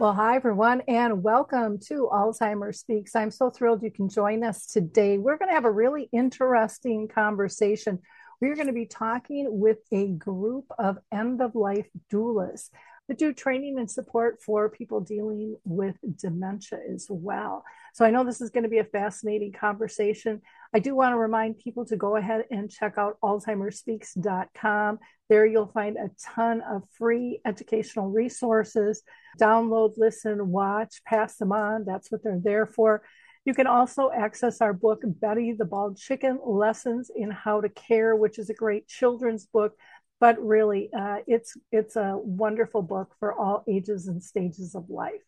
Well, hi, everyone, and welcome to Alzheimer's Speaks. I'm so thrilled you can join us today. We're going to have a really interesting conversation. We're going to be talking with a group of end of life doulas that do training and support for people dealing with dementia as well. So I know this is going to be a fascinating conversation. I do want to remind people to go ahead and check out alzheimerspeaks.com. There you'll find a ton of free educational resources. Download, listen, watch, pass them on. That's what they're there for. You can also access our book, Betty the Bald Chicken Lessons in How to Care, which is a great children's book. But really, uh, it's it's a wonderful book for all ages and stages of life.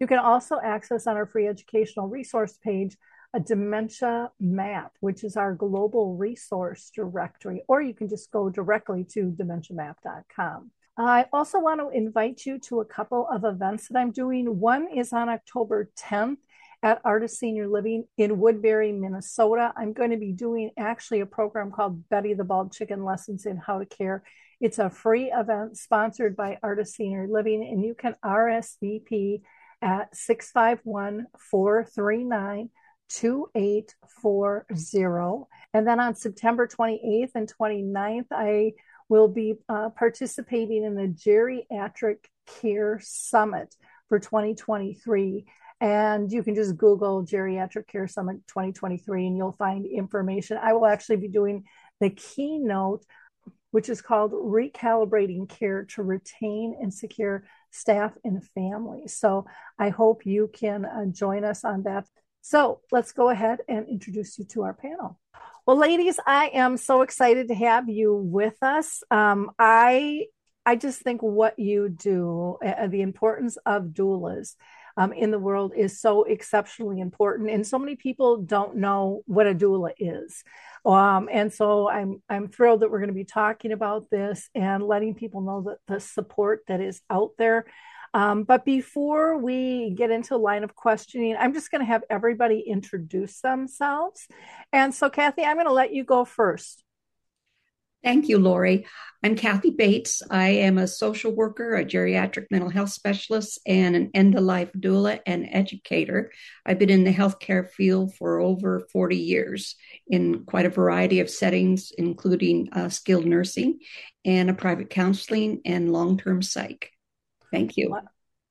You can also access on our free educational resource page a dementia map, which is our global resource directory, or you can just go directly to dementiamap.com. I also want to invite you to a couple of events that I'm doing. One is on October 10th at Artis Senior Living in Woodbury, Minnesota. I'm going to be doing actually a program called Betty the Bald Chicken Lessons in How to Care. It's a free event sponsored by Artis Senior Living, and you can RSVP at 651 439 2840. And then on September 28th and 29th, I will be uh, participating in the Geriatric Care Summit for 2023. And you can just Google Geriatric Care Summit 2023 and you'll find information. I will actually be doing the keynote, which is called Recalibrating Care to Retain and Secure Staff and Families. So I hope you can uh, join us on that. So let's go ahead and introduce you to our panel. Well, ladies, I am so excited to have you with us. Um, I I just think what you do, uh, the importance of doulas um, in the world is so exceptionally important, and so many people don't know what a doula is. Um, and so I'm I'm thrilled that we're going to be talking about this and letting people know that the support that is out there. Um, but before we get into line of questioning, I'm just going to have everybody introduce themselves. And so, Kathy, I'm going to let you go first. Thank you, Lori. I'm Kathy Bates. I am a social worker, a geriatric mental health specialist, and an end of life doula and educator. I've been in the healthcare field for over 40 years in quite a variety of settings, including uh, skilled nursing and a private counseling and long term psych. Thank you.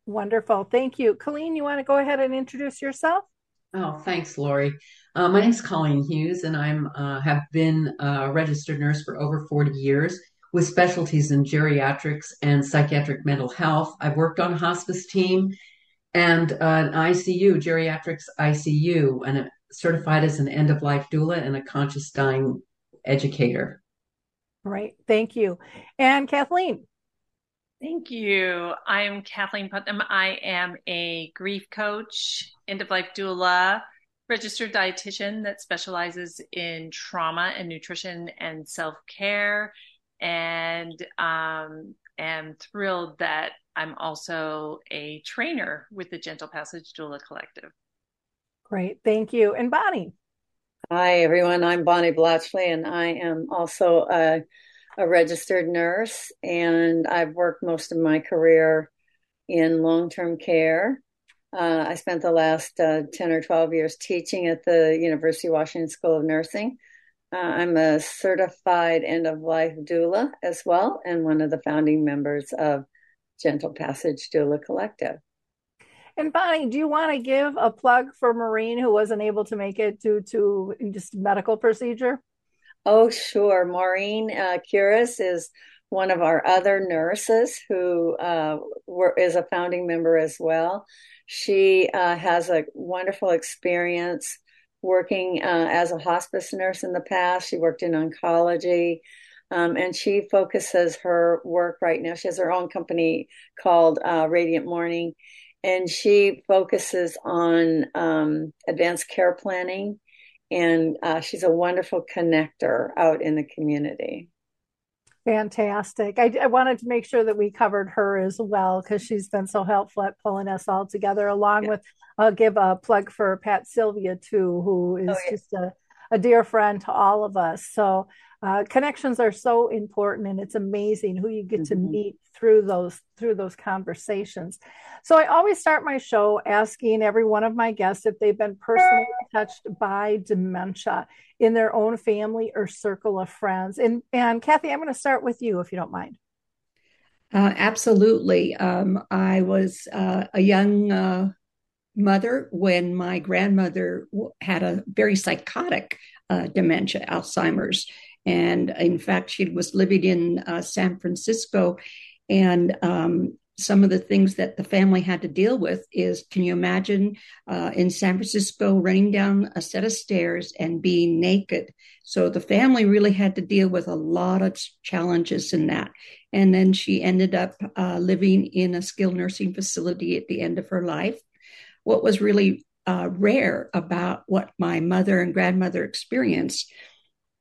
Wonderful. Thank you. Colleen, you want to go ahead and introduce yourself? Oh, thanks, Lori. Uh, my name is Colleen Hewes, and I'm uh, have been a registered nurse for over 40 years with specialties in geriatrics and psychiatric mental health. I've worked on a hospice team and uh, an ICU, geriatrics ICU, and a, certified as an end of life doula and a conscious dying educator. Right. Thank you. And Kathleen. Thank you. I'm Kathleen Putnam. I am a grief coach, end of life doula, registered dietitian that specializes in trauma and nutrition and self care, and um, am thrilled that I'm also a trainer with the Gentle Passage Doula Collective. Great. Thank you. And Bonnie. Hi, everyone. I'm Bonnie Blachly, and I am also a a registered nurse, and I've worked most of my career in long term care. Uh, I spent the last uh, 10 or 12 years teaching at the University of Washington School of Nursing. Uh, I'm a certified end of life doula as well, and one of the founding members of Gentle Passage Doula Collective. And Bonnie, do you want to give a plug for Maureen who wasn't able to make it due to just medical procedure? Oh, sure. Maureen uh, Curis is one of our other nurses who uh, were, is a founding member as well. She uh, has a wonderful experience working uh, as a hospice nurse in the past. She worked in oncology. Um, and she focuses her work right now. She has her own company called uh, Radiant Morning, and she focuses on um, advanced care planning. And uh, she's a wonderful connector out in the community. Fantastic. I, I, wanted to make sure that we covered her as well because she's been so helpful at pulling us all together, along yeah. with, I'll give a plug for Pat Sylvia, too, who is oh, yeah. just a, a dear friend to all of us. So uh, connections are so important and it's amazing who you get mm-hmm. to meet through those through those conversations. So i always start my show asking every one of my guests if they've been personally touched by dementia in their own family or circle of friends. And and kathy i'm going to start with you if you don't mind. Uh, absolutely. Um, i was uh, a young uh, mother when my grandmother had a very psychotic uh, dementia alzheimer's and in fact, she was living in uh, San Francisco. And um, some of the things that the family had to deal with is can you imagine uh, in San Francisco running down a set of stairs and being naked? So the family really had to deal with a lot of challenges in that. And then she ended up uh, living in a skilled nursing facility at the end of her life. What was really uh, rare about what my mother and grandmother experienced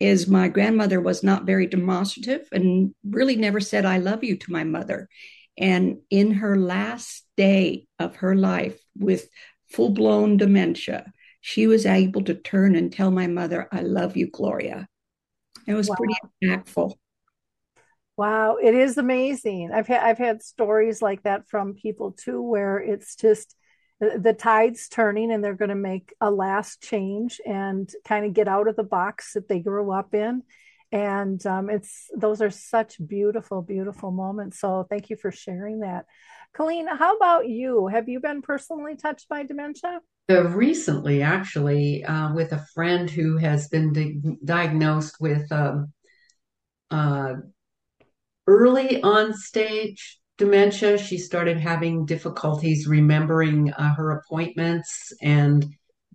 is my grandmother was not very demonstrative and really never said I love you to my mother. And in her last day of her life with full blown dementia, she was able to turn and tell my mother, I love you, Gloria. It was wow. pretty impactful. Wow, it is amazing. I've had I've had stories like that from people too, where it's just the tide's turning and they're going to make a last change and kind of get out of the box that they grew up in. And um, it's those are such beautiful beautiful moments. So thank you for sharing that. Colleen how about you? Have you been personally touched by dementia? Recently actually uh, with a friend who has been di- diagnosed with um, uh, early on stage dementia. She started having difficulties remembering uh, her appointments and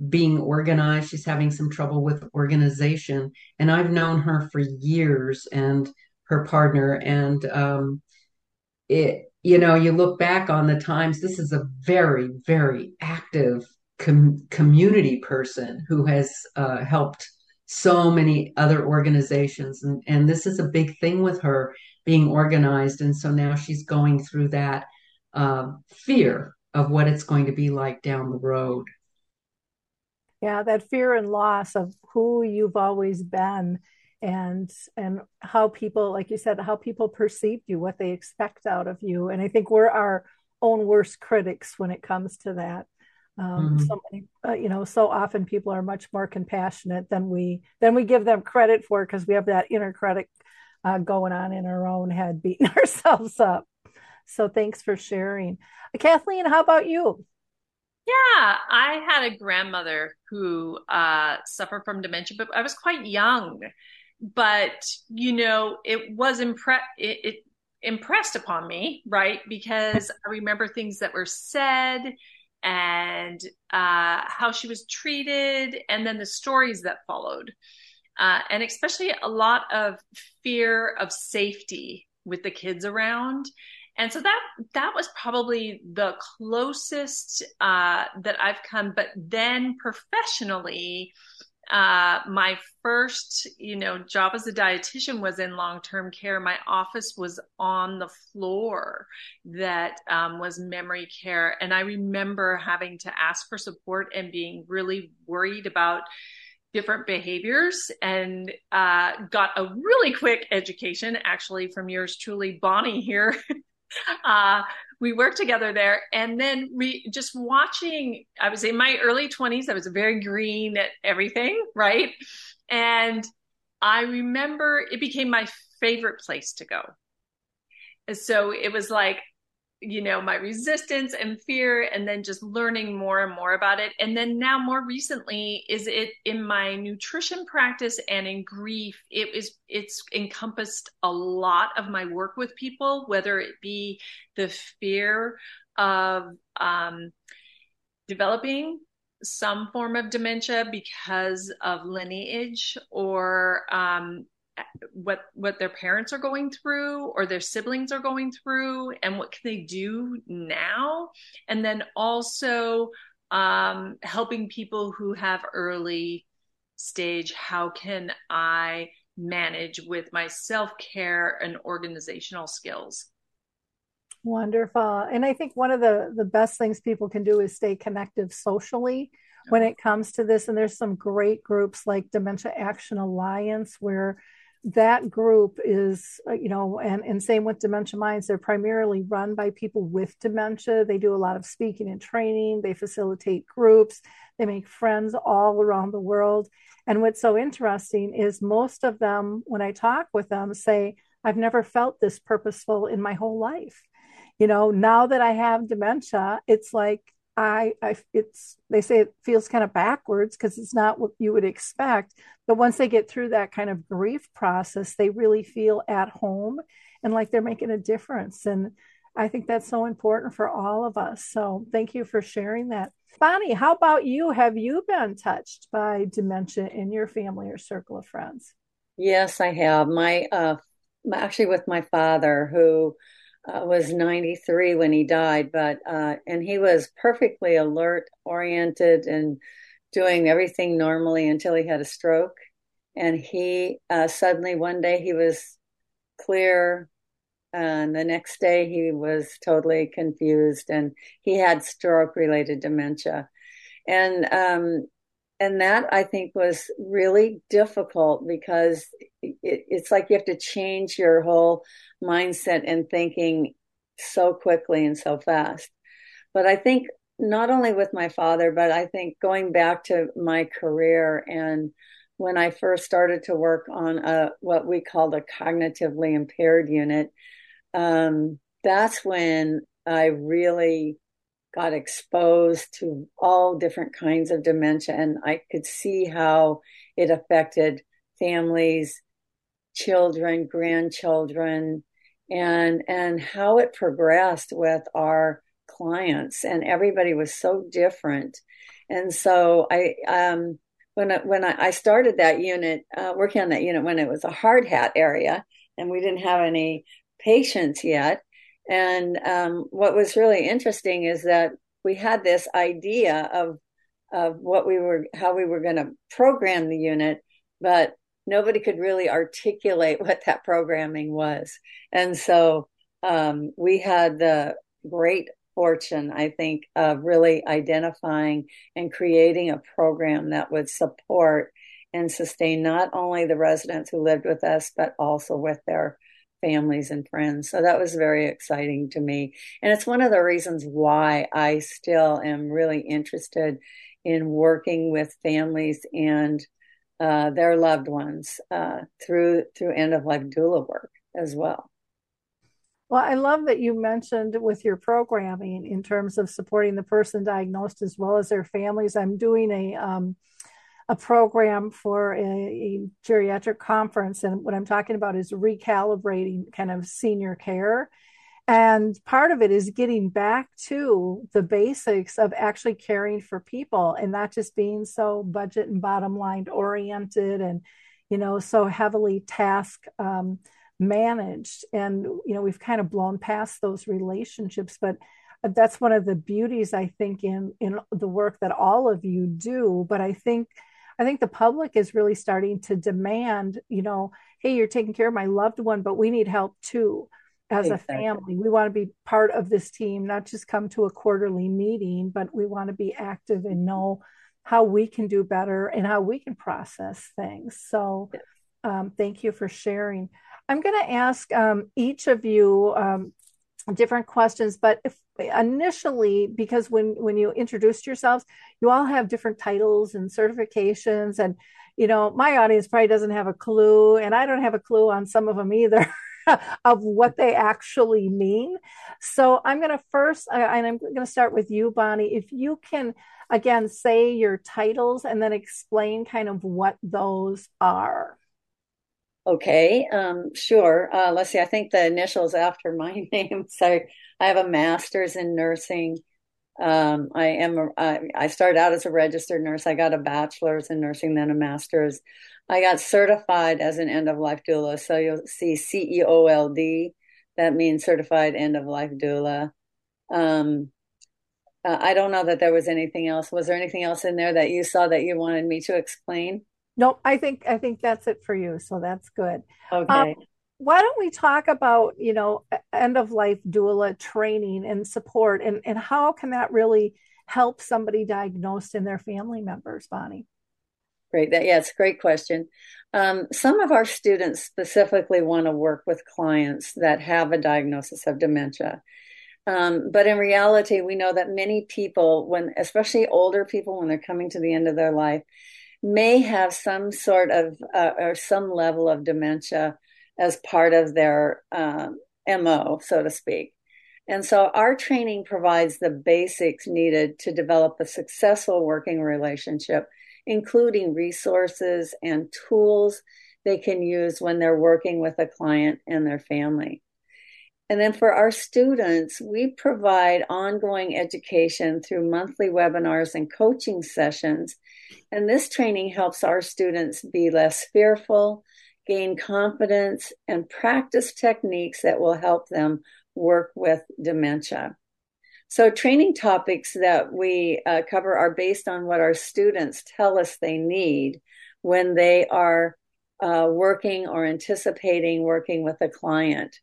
being organized. She's having some trouble with organization. And I've known her for years and her partner. And um, it, you know, you look back on the times, this is a very, very active com- community person who has uh, helped so many other organizations. And, and this is a big thing with her being organized. And so now she's going through that uh, fear of what it's going to be like down the road. Yeah, that fear and loss of who you've always been and and how people like you said how people perceive you what they expect out of you and i think we're our own worst critics when it comes to that um, mm-hmm. so many, uh, you know so often people are much more compassionate than we than we give them credit for because we have that inner critic uh, going on in our own head, beating ourselves up. So thanks for sharing. Kathleen, how about you? Yeah, I had a grandmother who uh, suffered from dementia, but I was quite young. But you know, it was impre- it, it impressed upon me, right? Because I remember things that were said and uh, how she was treated, and then the stories that followed uh, and especially a lot of fear of safety with the kids around. And so that that was probably the closest uh, that I've come. But then professionally, uh, my first, you know, job as a dietitian was in long-term care. My office was on the floor that um, was memory care, and I remember having to ask for support and being really worried about different behaviors and uh, got a really quick education actually from yours truly, Bonnie here. uh, we worked together there and then we just watching, I was in my early 20s. I was very green at everything, right? And I remember it became my favorite place to go. So it was like you know my resistance and fear and then just learning more and more about it. And then now more recently is it in my nutrition practice and in grief it is it's encompassed a lot of my work with people whether it be the fear of um, developing some form of dementia because of lineage or um, what what their parents are going through or their siblings are going through and what can they do now? And then also um, helping people who have early stage how can i manage with my self-care and organizational skills? Wonderful. And i think one of the the best things people can do is stay connected socially when it comes to this. And there's some great groups like dementia action alliance where that group is, uh, you know, and, and same with Dementia Minds, they're primarily run by people with dementia. They do a lot of speaking and training, they facilitate groups, they make friends all around the world. And what's so interesting is most of them, when I talk with them, say, I've never felt this purposeful in my whole life. You know, now that I have dementia, it's like I, I it's they say it feels kind of backwards because it's not what you would expect but once they get through that kind of grief process they really feel at home and like they're making a difference and i think that's so important for all of us. So thank you for sharing that. Bonnie how about you? Have you been touched by dementia in your family or circle of friends? Yes i have. My uh actually with my father who uh, was 93 when he died, but uh, and he was perfectly alert, oriented, and doing everything normally until he had a stroke. And he uh, suddenly one day he was clear, and the next day he was totally confused, and he had stroke-related dementia, and um, and that I think was really difficult because it, it's like you have to change your whole mindset and thinking so quickly and so fast. But I think not only with my father, but I think going back to my career and when I first started to work on a what we called a cognitively impaired unit, um, that's when I really got exposed to all different kinds of dementia and I could see how it affected families, children, grandchildren, and and how it progressed with our clients and everybody was so different. And so I um when I, when I, started that unit, uh, working on that unit when it was a hard hat area, and we didn't have any patients yet, and um, what was really interesting is that we had this idea of of what we were, how we were going to program the unit, but nobody could really articulate what that programming was. And so um, we had the great fortune, I think, of really identifying and creating a program that would support and sustain not only the residents who lived with us, but also with their families and friends. So that was very exciting to me. And it's one of the reasons why I still am really interested in working with families and uh, their loved ones uh, through through end of life doula work as well. Well, I love that you mentioned with your programming in terms of supporting the person diagnosed as well as their families. I'm doing a um, a program for a, a, geriatric conference. And what I'm talking about is recalibrating kind of senior care. And part of it is getting back to the basics of actually caring for people and not just being so budget and bottom line oriented and, you know, so heavily task um, managed. And, you know, we've kind of blown past those relationships, but that's one of the beauties I think in in the work that all of you do. But I think I think the public is really starting to demand, you know, hey, you're taking care of my loved one, but we need help too as exactly. a family. We want to be part of this team, not just come to a quarterly meeting, but we want to be active and know how we can do better and how we can process things. So, um, thank you for sharing. I'm going to ask um, each of you um, different questions, but if initially because when when you introduced yourselves you all have different titles and certifications and you know my audience probably doesn't have a clue and i don't have a clue on some of them either of what they actually mean. So i'm going to first and i'm going to start with you bonnie. If you can again say your titles and then explain kind of what those are Okay, um, sure. Uh, let's see. I think the initials after my name. So I have a master's in nursing, Um, I am. A, I, I started out as a registered nurse. I got a bachelor's in nursing, then a master's. I got certified as an end of life doula. So you'll see CEOLD. That means certified end of life doula. Um, uh, I don't know that there was anything else. Was there anything else in there that you saw that you wanted me to explain? No, I think I think that's it for you. So that's good. Okay. Um, why don't we talk about you know end of life doula training and support and and how can that really help somebody diagnosed and their family members bonnie great that yeah it's a great question um, some of our students specifically want to work with clients that have a diagnosis of dementia um, but in reality we know that many people when especially older people when they're coming to the end of their life may have some sort of uh, or some level of dementia as part of their um, MO, so to speak. And so our training provides the basics needed to develop a successful working relationship, including resources and tools they can use when they're working with a client and their family. And then for our students, we provide ongoing education through monthly webinars and coaching sessions. And this training helps our students be less fearful gain confidence, and practice techniques that will help them work with dementia. So, training topics that we uh, cover are based on what our students tell us they need when they are uh, working or anticipating working with a client.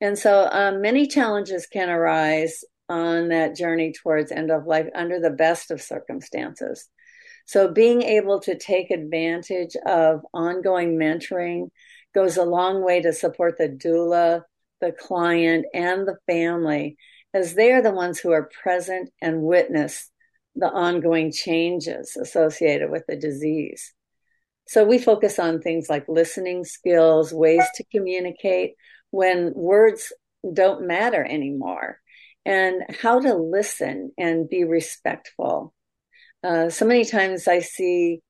And so, um, many challenges can arise on that journey towards end of life under the best of circumstances. So being able to take advantage of ongoing mentoring goes a long way to support the doula, the client, and the family, as they are the ones who are present and witness the ongoing changes associated with the disease. So we focus on things like listening skills, ways to communicate when words don't matter anymore, and how to listen and be respectful. Uh, so many times I see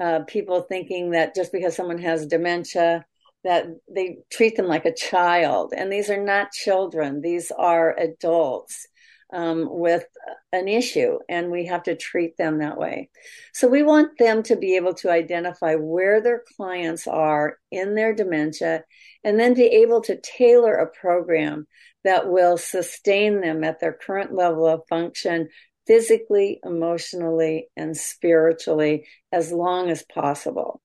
uh, people thinking that just because someone has dementia, that they treat them like a child. And these are not children, these are adults um, with an issue, and we have to treat them that way. So we want them to be able to identify where their clients are in their dementia and then be able to tailor a program that will sustain them at their current level of function physically, emotionally, and spiritually as long as possible.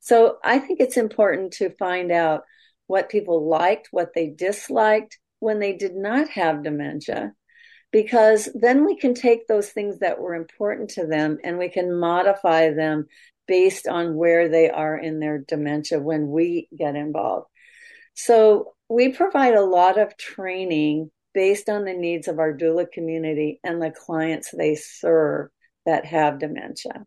So I think it's important to find out what people liked, what they disliked when they did not have dementia, because then we can take those things that were important to them and we can modify them based on where they are in their dementia when we get involved. So we provide a lot of training based on the needs of our doula community and the clients they serve that have dementia.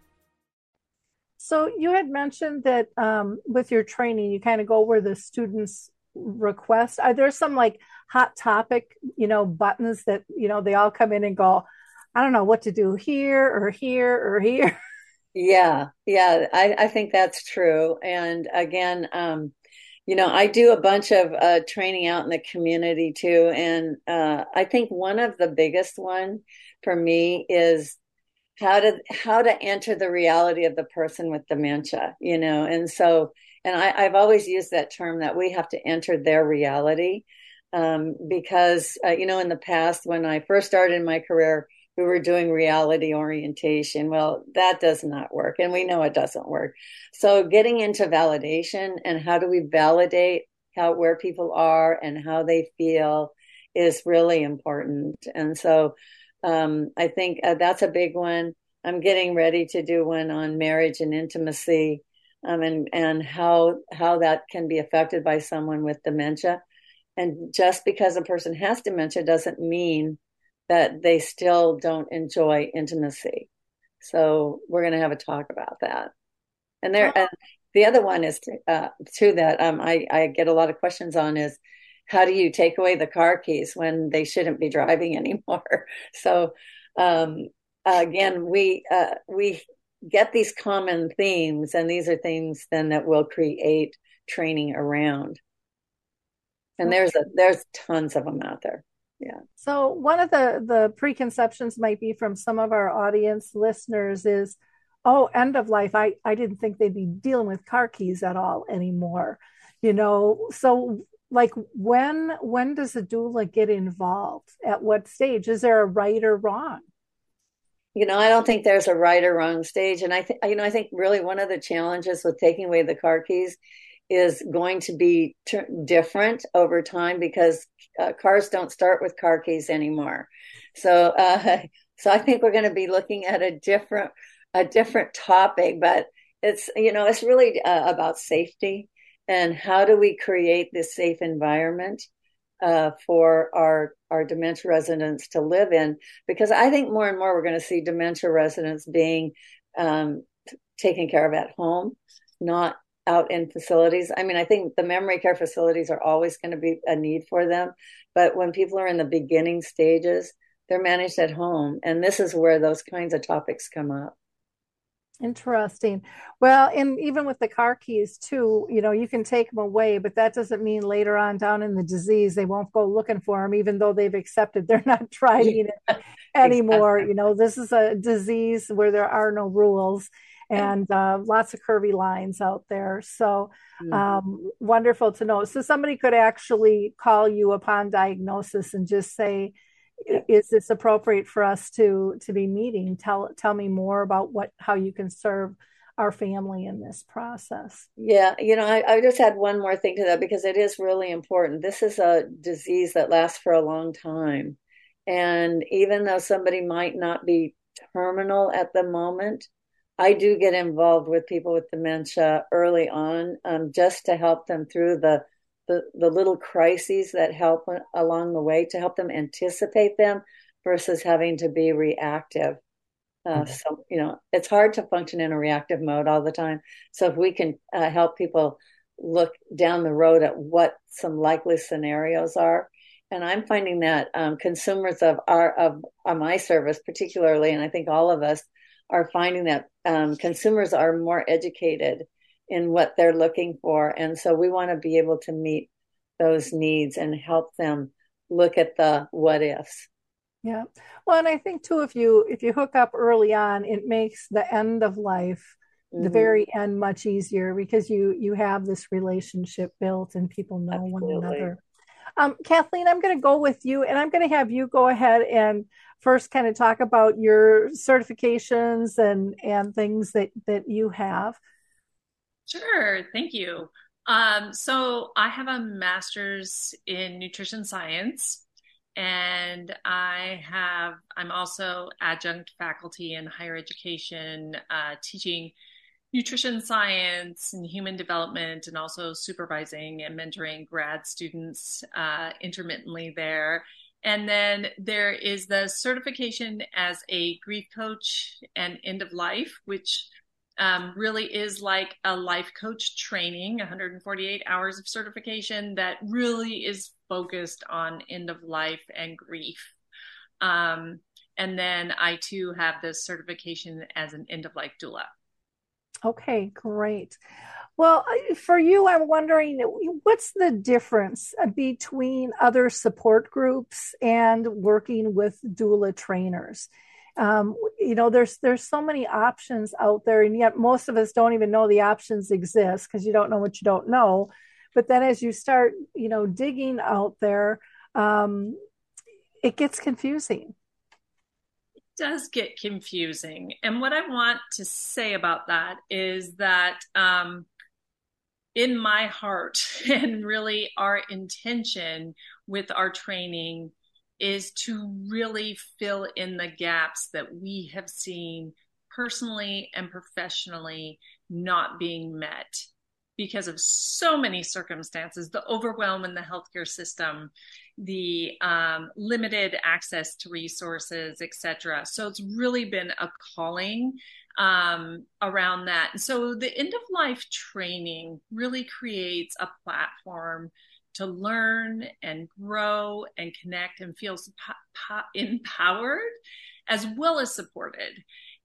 So, you had mentioned that um, with your training, you kind of go where the students request. Are there some like hot topic, you know, buttons that, you know, they all come in and go, I don't know what to do here or here or here? Yeah, yeah, I, I think that's true. And again, um, you know, I do a bunch of uh, training out in the community too, and uh, I think one of the biggest one for me is how to how to enter the reality of the person with dementia. You know, and so, and I, I've always used that term that we have to enter their reality um, because uh, you know, in the past when I first started in my career we were doing reality orientation. Well, that does not work. And we know it doesn't work. So getting into validation and how do we validate how where people are and how they feel is really important. And so um, I think uh, that's a big one. I'm getting ready to do one on marriage and intimacy, um, and and how how that can be affected by someone with dementia. And just because a person has dementia doesn't mean that they still don't enjoy intimacy. So we're going to have a talk about that. And there, and the other one is to, uh, too that um, I, I get a lot of questions on is how do you take away the car keys when they shouldn't be driving anymore? So um, again, we uh, we get these common themes, and these are things then that will create training around. And there's a, there's tons of them out there. Yeah. So one of the the preconceptions might be from some of our audience listeners is, oh, end of life. I I didn't think they'd be dealing with car keys at all anymore. You know, so like when when does a doula get involved? At what stage? Is there a right or wrong? You know, I don't think there's a right or wrong stage, and I think you know I think really one of the challenges with taking away the car keys is going to be different over time because uh, cars don't start with car keys anymore. So, uh, so I think we're going to be looking at a different, a different topic, but it's, you know, it's really uh, about safety and how do we create this safe environment uh, for our our dementia residents to live in? Because I think more and more we're going to see dementia residents being um, taken care of at home, not out in facilities. I mean, I think the memory care facilities are always going to be a need for them. But when people are in the beginning stages, they're managed at home. And this is where those kinds of topics come up. Interesting. Well, and even with the car keys too, you know, you can take them away, but that doesn't mean later on down in the disease they won't go looking for them, even though they've accepted they're not trying it anymore. Exactly. You know, this is a disease where there are no rules, and uh, lots of curvy lines out there. So mm-hmm. um, wonderful to know. So somebody could actually call you upon diagnosis and just say, "Is this appropriate for us to to be meeting? Tell tell me more about what how you can serve." our family in this process. Yeah, you know, I, I, just had one more thing to that because it is really important. This is a disease that lasts for a long time. And even though somebody might not be terminal at the moment, I do get involved with people with dementia early on, um, just to help them through the, the the little crises that help along the way to help them anticipate them versus having to be reactive. Uh, mm-hmm. So you know, it's hard to function in a reactive mode all the time. So if we can uh, help people look down the road at what some likely scenarios are, and I'm finding that um, consumers of our of, of my service, particularly, and I think all of us are finding that um, consumers are more educated in what they're looking for. And so we want to be able to meet those needs and help them look at the what ifs. Yeah. Well, and I think too, if you if you hook up early on, it makes the end of life, mm-hmm. the very end, much easier because you you have this relationship built and people know Absolutely. one another. Um, Kathleen, I'm going to go with you, and I'm going to have you go ahead and first kind of talk about your certifications and and things that that you have sure thank you. Um, so i have a master's in nutrition science and i have i'm also adjunct faculty in higher education uh, teaching nutrition science and human development and also supervising and mentoring grad students uh, intermittently there. And then there is the certification as a grief coach and end of life, which um, really is like a life coach training, 148 hours of certification that really is focused on end of life and grief. Um, and then I too have this certification as an end of life doula. Okay, great. Well, for you, I'm wondering what's the difference between other support groups and working with doula trainers? Um, you know, there's there's so many options out there, and yet most of us don't even know the options exist because you don't know what you don't know. But then, as you start, you know, digging out there, um, it gets confusing. It does get confusing. And what I want to say about that is that um, in my heart and really our intention with our training is to really fill in the gaps that we have seen personally and professionally not being met because of so many circumstances the overwhelm in the healthcare system the um, limited access to resources etc so it's really been a calling um, around that. So the end of life training really creates a platform to learn and grow and connect and feel empowered as well as supported.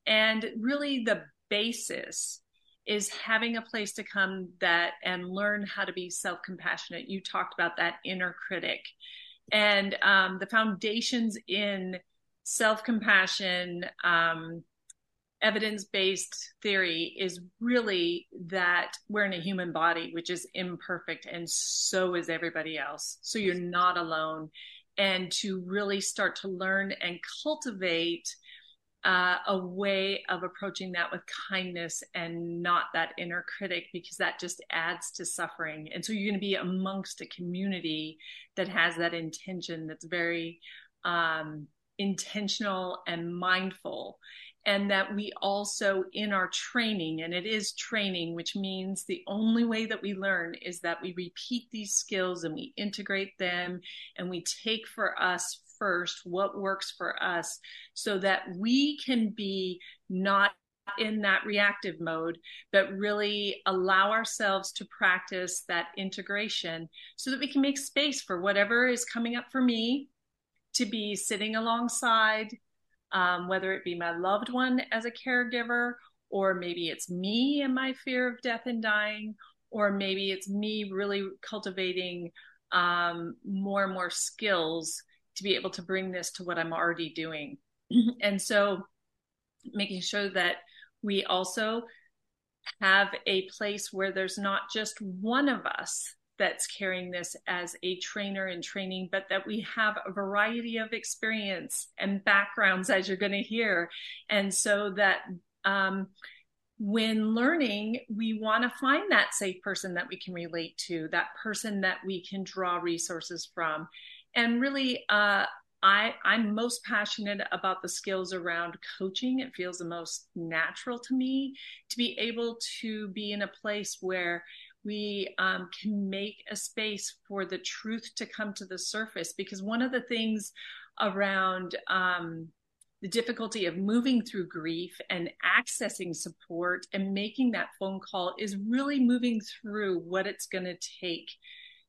And really the basis is having a place to come that and learn how to be self-compassionate. You talked about that inner critic. And um, the foundations in self-compassion um, evidence-based theory is really that we're in a human body which is imperfect and so is everybody else so you're not alone and to really start to learn and cultivate uh, a way of approaching that with kindness and not that inner critic because that just adds to suffering. And so you're going to be amongst a community that has that intention that's very um, intentional and mindful. And that we also, in our training, and it is training, which means the only way that we learn is that we repeat these skills and we integrate them and we take for us first what works for us so that we can be not in that reactive mode, but really allow ourselves to practice that integration so that we can make space for whatever is coming up for me to be sitting alongside, um, whether it be my loved one as a caregiver, or maybe it's me and my fear of death and dying, or maybe it's me really cultivating um, more and more skills to be able to bring this to what I'm already doing. and so making sure that we also have a place where there's not just one of us that's carrying this as a trainer in training, but that we have a variety of experience and backgrounds, as you're going to hear. And so that um, when learning, we want to find that safe person that we can relate to, that person that we can draw resources from and really uh, I, I'm most passionate about the skills around coaching. It feels the most natural to me to be able to be in a place where we um, can make a space for the truth to come to the surface. Because one of the things around um, the difficulty of moving through grief and accessing support and making that phone call is really moving through what it's going to take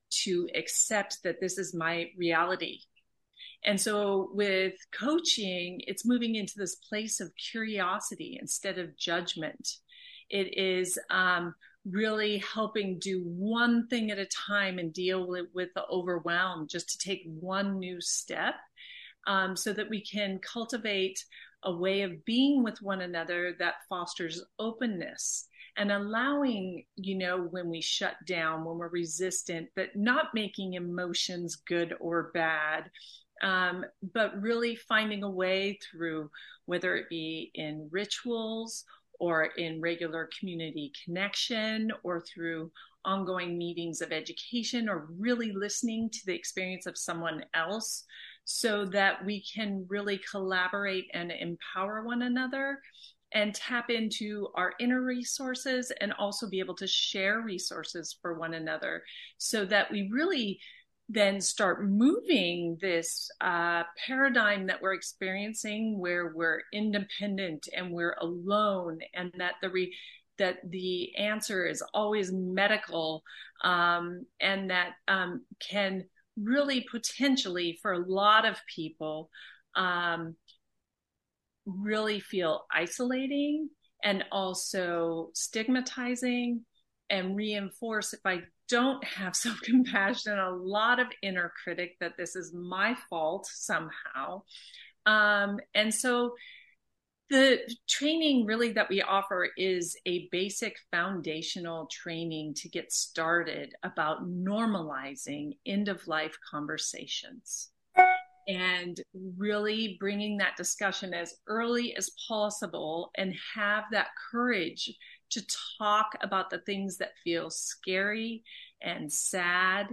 to accept that this is my reality. And so with coaching, it's moving into this place of curiosity instead of judgment. It is um, really helping do one thing at a time and deal with, with the overwhelm, just to take one new step um, so that we can cultivate a way of being with one another that fosters openness and allowing, you know, when we shut down, when we're resistant, but not making emotions good or bad, um, but really finding a way through whether it be in rituals or in regular community connection or through ongoing meetings of education or really listening to the experience of someone else so that we can really collaborate and empower one another and tap into our inner resources and also be able to share resources for one another so that we really then start moving this uh, paradigm that we're experiencing where we're independent and we're alone and that the re- that the answer is always medical um, and that um, can really potentially for a lot of people um, really feel isolating and also stigmatizing and reinforce if I don't have self compassion, a lot of inner critic that this is my fault somehow. Um, and so the training really that we offer is a basic foundational training to get started about normalizing end of life conversations and really bringing that discussion as early as possible and have that courage to talk about the things that feel scary and sad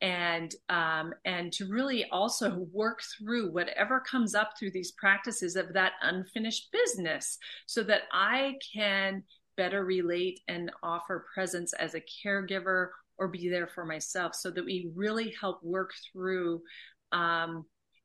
and um, and to really also work through whatever comes up through these practices of that unfinished business so that i can better relate and offer presence as a caregiver or be there for myself so that we really help work through um,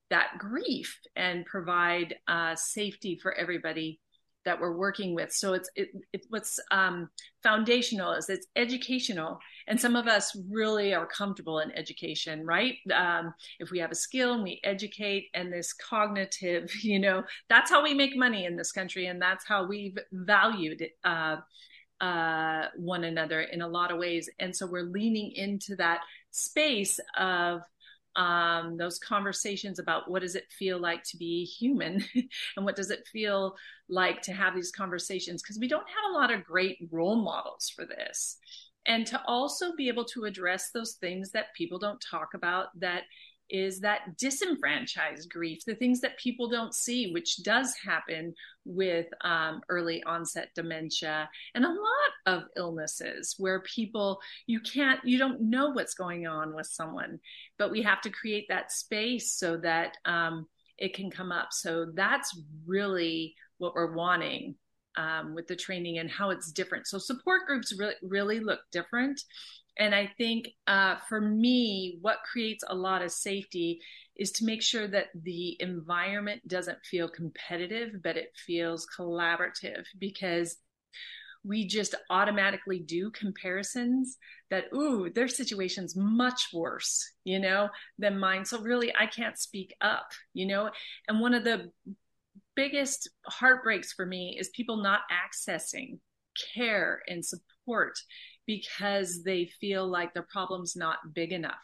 that grief and provide uh, safety for everybody that we're working with. So it's it, it, what's um, foundational is it's educational, and some of us really are comfortable in education, right? Um, if we have a skill and we educate, and this cognitive, you know, that's how we make money in this country, and that's how we've valued uh, uh, one another in a lot of ways. And so we're leaning into that space of um, those conversations about what does it feel like to be human and what does it feel like to have these conversations because we don't have a lot of great role models for this. And to also be able to address those things that people don't talk about that is that disenfranchised grief, the things that people don't see, which does happen with um, early onset dementia and a lot of illnesses where people, you can't, you don't know what's going on with someone, but we have to create that space so that um, it can come up. So that's really what we're wanting um, with the training and how it's different. So support groups really, really look different and I think uh, for me, what creates a lot of safety is to make sure that the environment doesn't feel competitive, but it feels collaborative because we just automatically do comparisons that, ooh, their situation's much worse, you know, than mine. So really, I can't speak up, you know. And one of the biggest heartbreaks for me is people not accessing care and support because they feel like their problem's not big enough.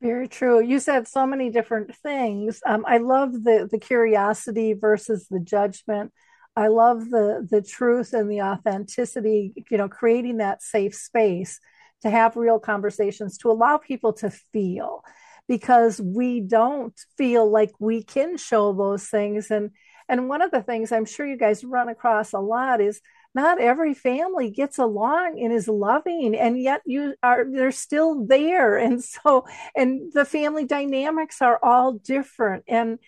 Very true. You said so many different things. Um, I love the the curiosity versus the judgment. I love the the truth and the authenticity. You know, creating that safe space to have real conversations to allow people to feel, because we don't feel like we can show those things. And and one of the things I'm sure you guys run across a lot is not every family gets along and is loving and yet you are they're still there. And so and the family dynamics are all different and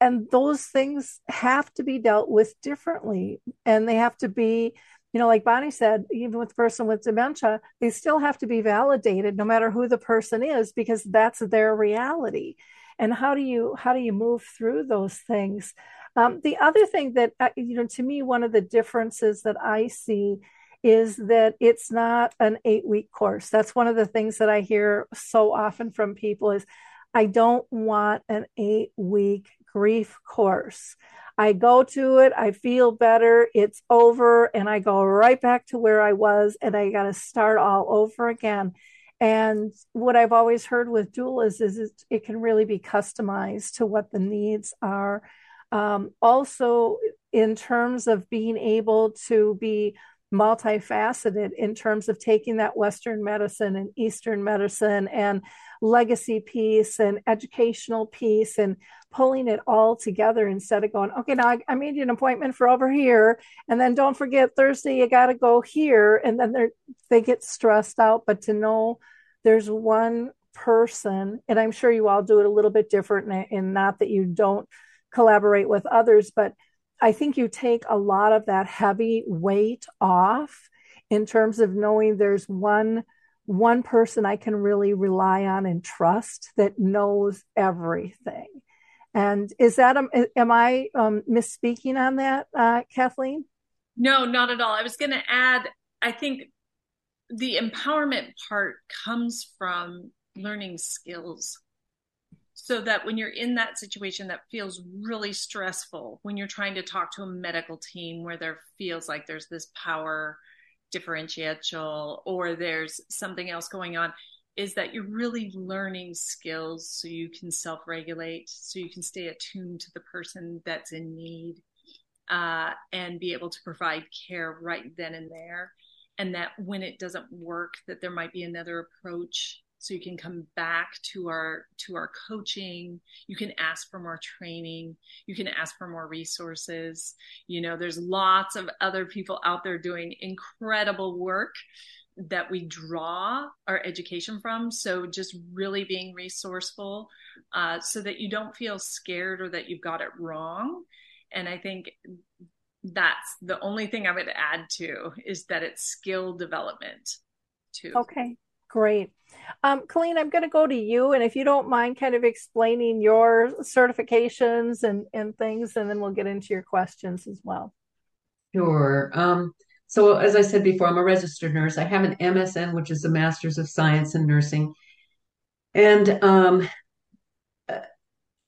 and those things have to be dealt with differently and they have to be you know like bonnie said even with person with dementia they still have to be validated no matter who the person is because that's their reality. And how do you how do you move through those things um, the other thing that, uh, you know, to me, one of the differences that I see is that it's not an eight week course. That's one of the things that I hear so often from people is I don't want an eight week grief course. I go to it, I feel better, it's over, and I go right back to where I was, and I got to start all over again. And what I've always heard with doulas is it, it can really be customized to what the needs are um, also, in terms of being able to be multifaceted in terms of taking that Western medicine and Eastern medicine and legacy piece and educational piece and pulling it all together instead of going, okay, now I, I made an appointment for over here. And then don't forget Thursday, you got to go here. And then they they get stressed out. But to know there's one person, and I'm sure you all do it a little bit different, and, and not that you don't collaborate with others. But I think you take a lot of that heavy weight off in terms of knowing there's one one person I can really rely on and trust that knows everything. And is that um, am I um, misspeaking on that, uh, Kathleen? No, not at all. I was going to add. I think the empowerment part comes from learning skills so that when you're in that situation that feels really stressful when you're trying to talk to a medical team where there feels like there's this power differential or there's something else going on is that you're really learning skills so you can self-regulate so you can stay attuned to the person that's in need uh, and be able to provide care right then and there. And that when it doesn't work that there might be another approach so you can come back to our to our coaching. You can ask for more training. You can ask for more resources. You know there's lots of other people out there doing incredible work that we draw our education from. So just really being resourceful uh, so that you don't feel scared or that you've got it wrong. And i think that's the only thing i would add to is that it's skill development too. Okay Great. Um, Colleen, I'm going to go to you. And if you don't mind kind of explaining your certifications and, and things, and then we'll get into your questions as well. Sure. Um, so, as I said before, I'm a registered nurse. I have an MSN, which is a Master's of Science in Nursing. And um,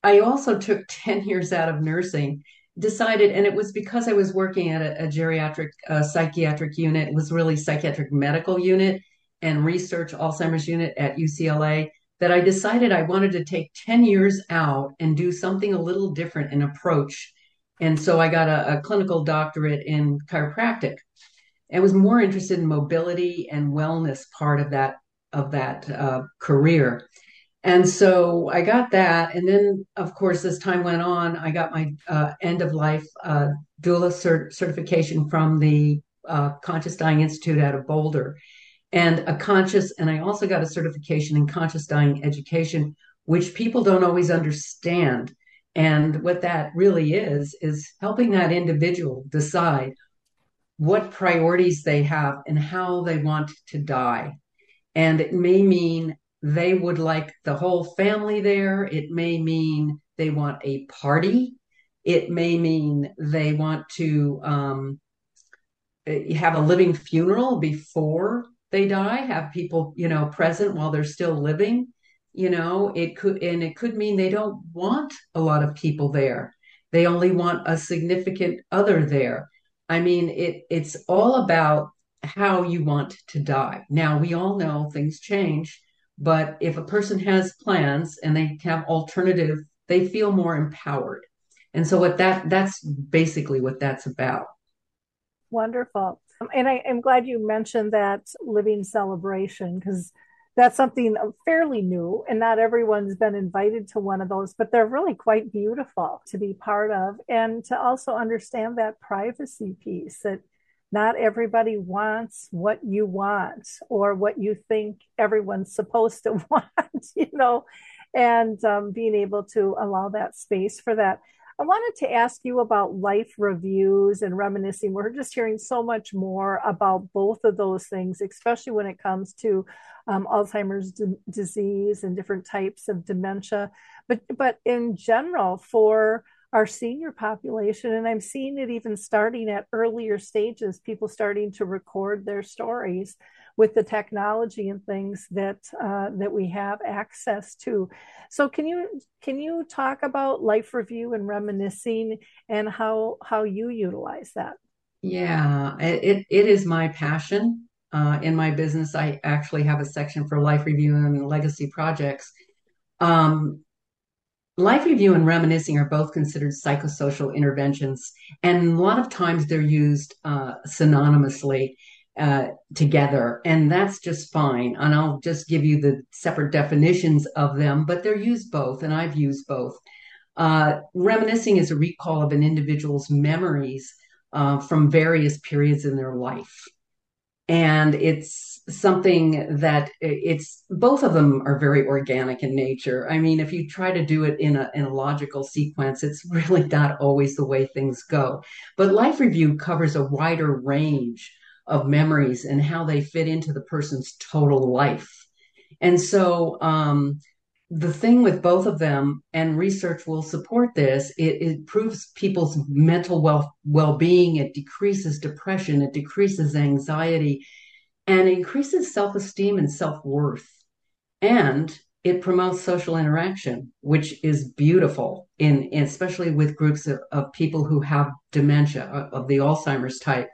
I also took 10 years out of nursing, decided, and it was because I was working at a, a geriatric uh, psychiatric unit, it was really psychiatric medical unit and research Alzheimer's unit at UCLA that I decided I wanted to take 10 years out and do something a little different in approach. And so I got a, a clinical doctorate in chiropractic and was more interested in mobility and wellness part of that of that uh, career. And so I got that. And then, of course, as time went on, I got my uh, end of life uh, doula cert- certification from the uh, Conscious Dying Institute out of Boulder and a conscious, and I also got a certification in conscious dying education, which people don't always understand. And what that really is, is helping that individual decide what priorities they have and how they want to die. And it may mean they would like the whole family there. It may mean they want a party. It may mean they want to um, have a living funeral before they die, have people, you know, present while they're still living. You know, it could, and it could mean they don't want a lot of people there. They only want a significant other there. I mean, it, it's all about how you want to die. Now, we all know things change, but if a person has plans and they have alternative, they feel more empowered. And so what that that's basically what that's about. Wonderful. And I am glad you mentioned that living celebration because that's something fairly new and not everyone's been invited to one of those but they're really quite beautiful to be part of and to also understand that privacy piece that not everybody wants what you want or what you think everyone's supposed to want you know? And um, being able to allow that space for that I wanted to ask you about life reviews and reminiscing. We're just hearing so much more about both of those things, especially when it comes to um, Alzheimer's d- disease and different types of dementia. But but in general, for our senior population, and I'm seeing it even starting at earlier stages, people starting to record their stories with the technology and things that uh, that we have access to. So can you can you talk about life review and reminiscing and how how you utilize that? Yeah, it it is my passion. Uh, in my business, I actually have a section for life review and legacy projects. Um, life review and reminiscing are both considered psychosocial interventions, and a lot of times they're used uh, synonymously uh, together, and that's just fine. And I'll just give you the separate definitions of them, but they're used both, and I've used both. Uh, reminiscing is a recall of an individual's memories uh, from various periods in their life. And it's something that it's both of them are very organic in nature. I mean, if you try to do it in a, in a logical sequence, it's really not always the way things go. But Life Review covers a wider range of memories and how they fit into the person's total life. And so, um, the thing with both of them, and research will support this, it, it improves people's mental well well being. It decreases depression. It decreases anxiety, and increases self esteem and self worth. And it promotes social interaction, which is beautiful in, especially with groups of, of people who have dementia of the Alzheimer's type.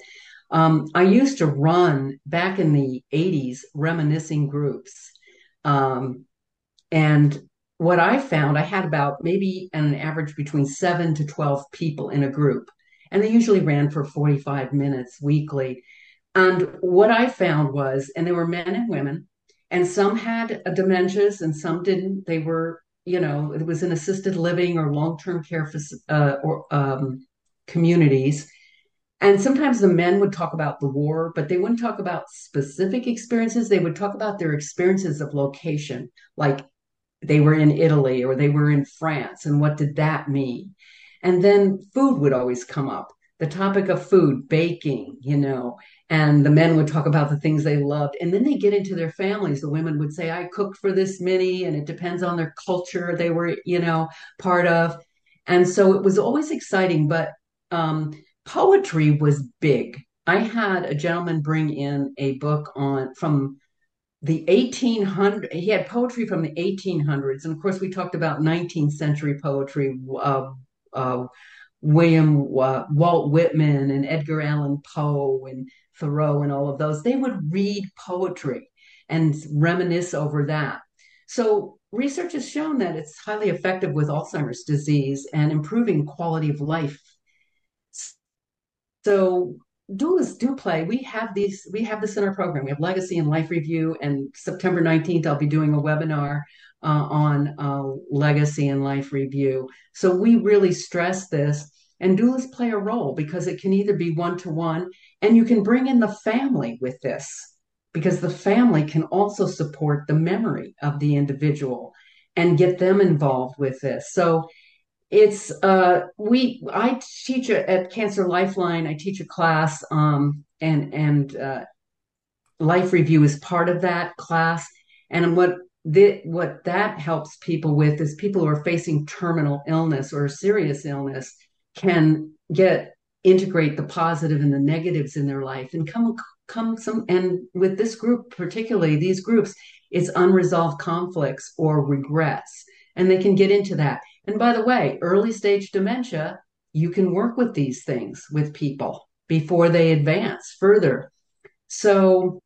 Um, I used to run back in the 80s reminiscing groups. Um, and what I found, I had about maybe an average between seven to 12 people in a group. And they usually ran for 45 minutes weekly. And what I found was, and there were men and women, and some had dementias and some didn't. They were, you know, it was in assisted living or long term care uh, or um, communities. And sometimes the men would talk about the war, but they wouldn't talk about specific experiences. They would talk about their experiences of location, like they were in Italy or they were in France, and what did that mean? And then food would always come up the topic of food, baking, you know, and the men would talk about the things they loved. And then they get into their families. The women would say, I cooked for this many, and it depends on their culture they were, you know, part of. And so it was always exciting, but um, poetry was big. I had a gentleman bring in a book on from the 1800 he had poetry from the 1800s and of course we talked about 19th century poetry uh, uh, william uh, walt whitman and edgar allan poe and thoreau and all of those. They would read poetry and reminisce over that. So research has shown that it's highly effective with alzheimer's disease and improving quality of life so doulas do play. We have these. We have this in our program. We have legacy and life review. And September nineteenth, I'll be doing a webinar uh, on uh, legacy and life review. So we really stress this. And doulas play a role because it can either be one to one, and you can bring in the family with this because the family can also support the memory of the individual and get them involved with this. So it's uh we i teach at cancer lifeline. I teach a class um and and uh life review is part of that class. And what the, what that helps people with is people who are facing terminal illness or serious illness can get integrate the positive and the negatives in their life and come come some and with this group particularly these groups it's unresolved conflicts or regrets. And they can get into that and by the way, early stage dementia, you can work with these things with people before they advance further. So,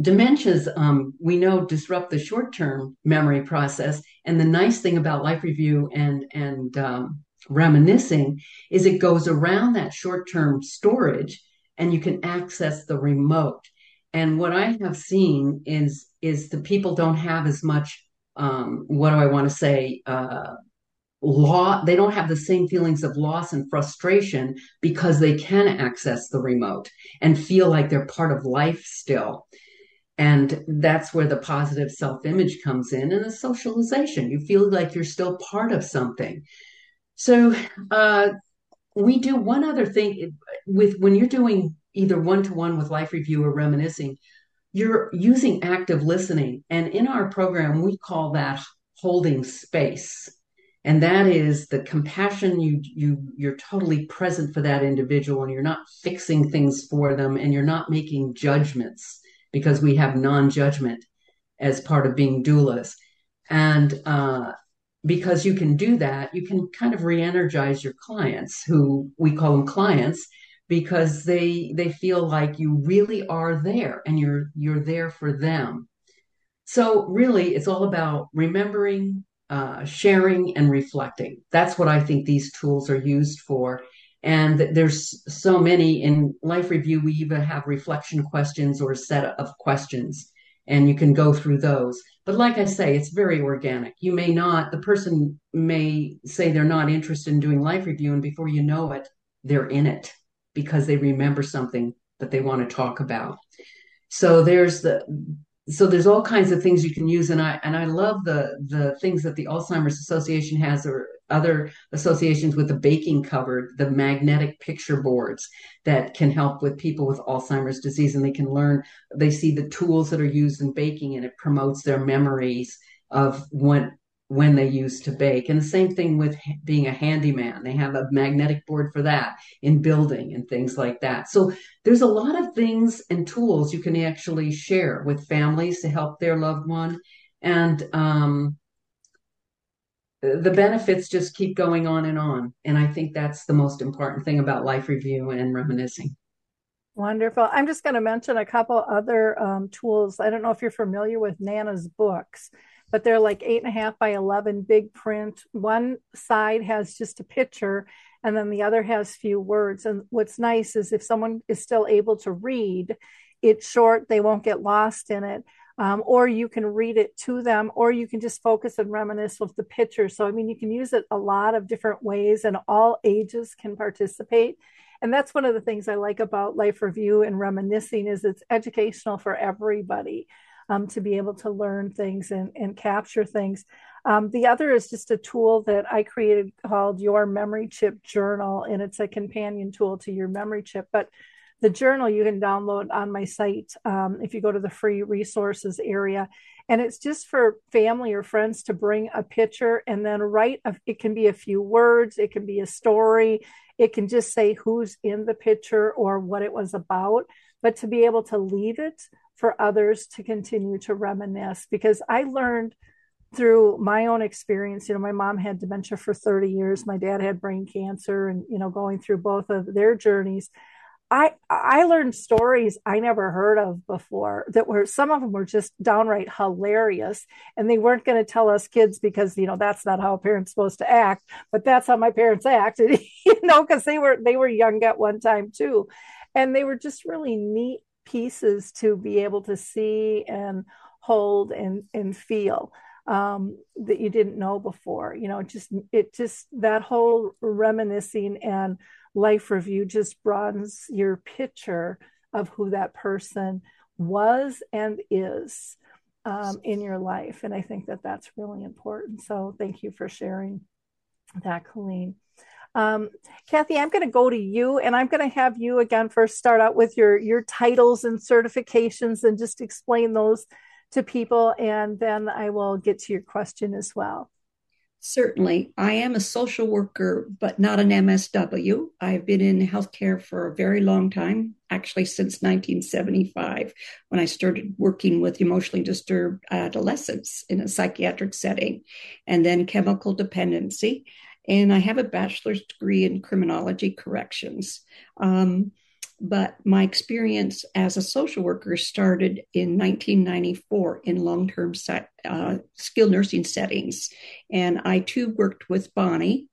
dementias, um, we know, disrupt the short term memory process. And the nice thing about life review and, and um, reminiscing is it goes around that short term storage and you can access the remote. And what I have seen is is the people don't have as much um, what do I want to say uh, law they don't have the same feelings of loss and frustration because they can access the remote and feel like they're part of life still. And that's where the positive self-image comes in and the socialization. You feel like you're still part of something. So uh, we do one other thing with when you're doing either one-to-one with life review or reminiscing you're using active listening. And in our program we call that holding space and that is the compassion you you you're totally present for that individual and you're not fixing things for them and you're not making judgments because we have non-judgment as part of being doulas. And uh, because you can do that you can kind of re-energize your clients who we call them clients because they they feel like you really are there and you're you're there for them. So really it's all about remembering uh, sharing and reflecting. That's what I think these tools are used for. And there's so many in Life Review, we even have reflection questions or a set of questions, and you can go through those. But like I say, it's very organic. You may not, the person may say they're not interested in doing Life Review, and before you know it, they're in it because they remember something that they want to talk about. So there's the so there's all kinds of things you can use and i and i love the the things that the alzheimer's association has or other associations with the baking cover the magnetic picture boards that can help with people with alzheimer's disease and they can learn they see the tools that are used in baking and it promotes their memories of what when they used to bake. And the same thing with being a handyman. They have a magnetic board for that in building and things like that. So there's a lot of things and tools you can actually share with families to help their loved one. And um, the benefits just keep going on and on. And I think that's the most important thing about life review and reminiscing. Wonderful. I'm just going to mention a couple other um, tools. I don't know if you're familiar with Nana's books but they're like eight and a half by 11 big print. One side has just a picture and then the other has few words. And what's nice is if someone is still able to read, it's short, they won't get lost in it. Um, or you can read it to them, or you can just focus and reminisce with the picture. So, I mean, you can use it a lot of different ways, and all ages can participate. And that's one of the things I like about Life Review and reminiscing is it's educational for everybody um, to be able to learn things and, and capture things. Um, the other is just a tool that I created called Your Memory Chip Journal, and it's a companion tool to your memory chip. But the journal you can download on my site um, if you go to the free resources area and it's just for family or friends to bring a picture and then write a, it can be a few words it can be a story it can just say who's in the picture or what it was about but to be able to leave it for others to continue to reminisce because i learned through my own experience you know my mom had dementia for 30 years. My dad had brain cancer and you know going through both of their journeys. I I learned stories I never heard of before that were some of them were just downright hilarious and they weren't going to tell us kids because you know that's not how a parent's supposed to act but that's how my parents acted you know because they were they were young at one time too. And they were just really neat pieces to be able to see and hold and and feel um, that you didn't know before you know just it just that whole reminiscing and life review just broadens your picture of who that person was and is um, in your life. And I think that that's really important. So thank you for sharing that, Colleen. Um, Kathy, I'm going to go to you, and I'm going to have you again first start out with your your titles and certifications, and just explain those to people, and then I will get to your question as well. Certainly. I am a social worker, but not an MSW. I've been in healthcare for a very long time, actually since 1975, when I started working with emotionally disturbed adolescents in a psychiatric setting, and then chemical dependency. And I have a bachelor's degree in criminology corrections. Um, but my experience as a social worker started in 1994 in long-term uh, skilled nursing settings and i too worked with bonnie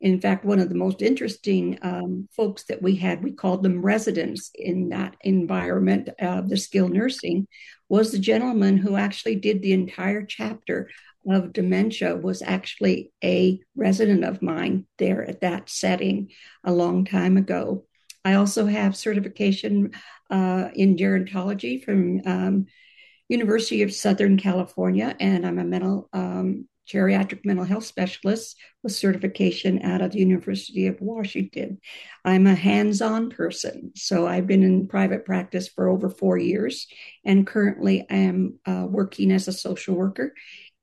in fact one of the most interesting um, folks that we had we called them residents in that environment of the skilled nursing was the gentleman who actually did the entire chapter of dementia was actually a resident of mine there at that setting a long time ago I also have certification uh, in gerontology from um, University of Southern California, and I'm a mental um, geriatric mental health specialist with certification out of the University of Washington. I'm a hands-on person, so I've been in private practice for over four years, and currently I am uh, working as a social worker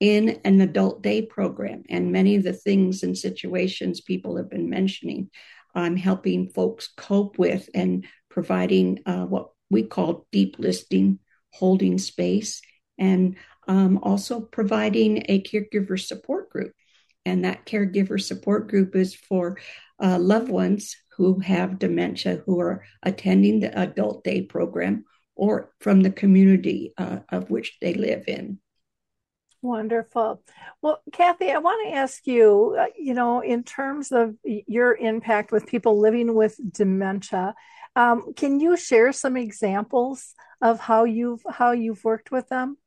in an adult day program. And many of the things and situations people have been mentioning I'm helping folks cope with and providing uh, what we call deep listening, holding space, and um, also providing a caregiver support group. And that caregiver support group is for uh, loved ones who have dementia who are attending the adult day program or from the community uh, of which they live in. Wonderful. Well, Kathy, I want to ask you, uh, you know, in terms of your impact with people living with dementia, um, can you share some examples of how you've how you've worked with them?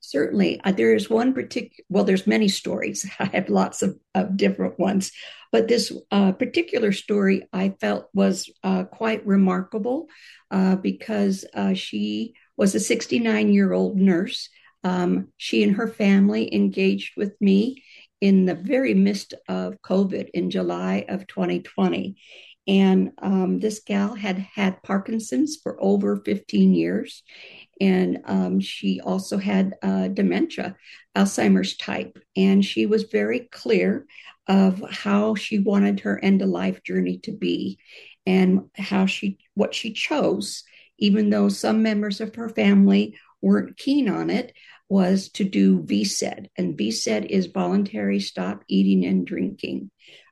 Certainly, uh, there is one particular. Well, there's many stories. I have lots of, of different ones, but this uh, particular story I felt was uh, quite remarkable uh, because uh, she was a 69 year old nurse um, she and her family engaged with me in the very midst of COVID in July of 2020. And um, this gal had had Parkinson's for over 15 years. And um, she also had uh, dementia, Alzheimer's type. And she was very clear of how she wanted her end of life journey to be and how she, what she chose, even though some members of her family weren't keen on it was to do VSED, and VSED is voluntary stop eating and drinking.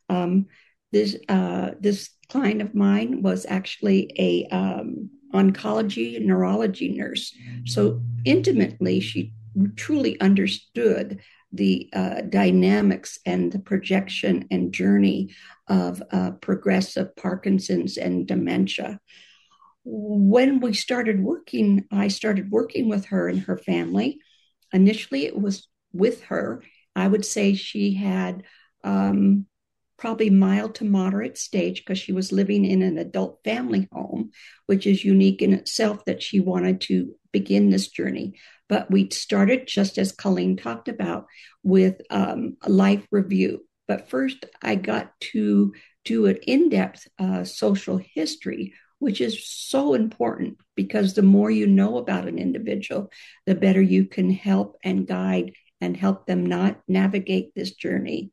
Um, this uh, this client of mine was actually a um, oncology neurology nurse, so intimately she truly understood the uh, dynamics and the projection and journey of uh, progressive Parkinson's and dementia. when we started working, I started working with her and her family. Initially, it was with her. I would say she had um, probably mild to moderate stage because she was living in an adult family home, which is unique in itself that she wanted to begin this journey. But we started, just as Colleen talked about, with um, a life review. But first, I got to do an in depth uh, social history which is so important because the more you know about an individual, the better you can help and guide and help them not navigate this journey.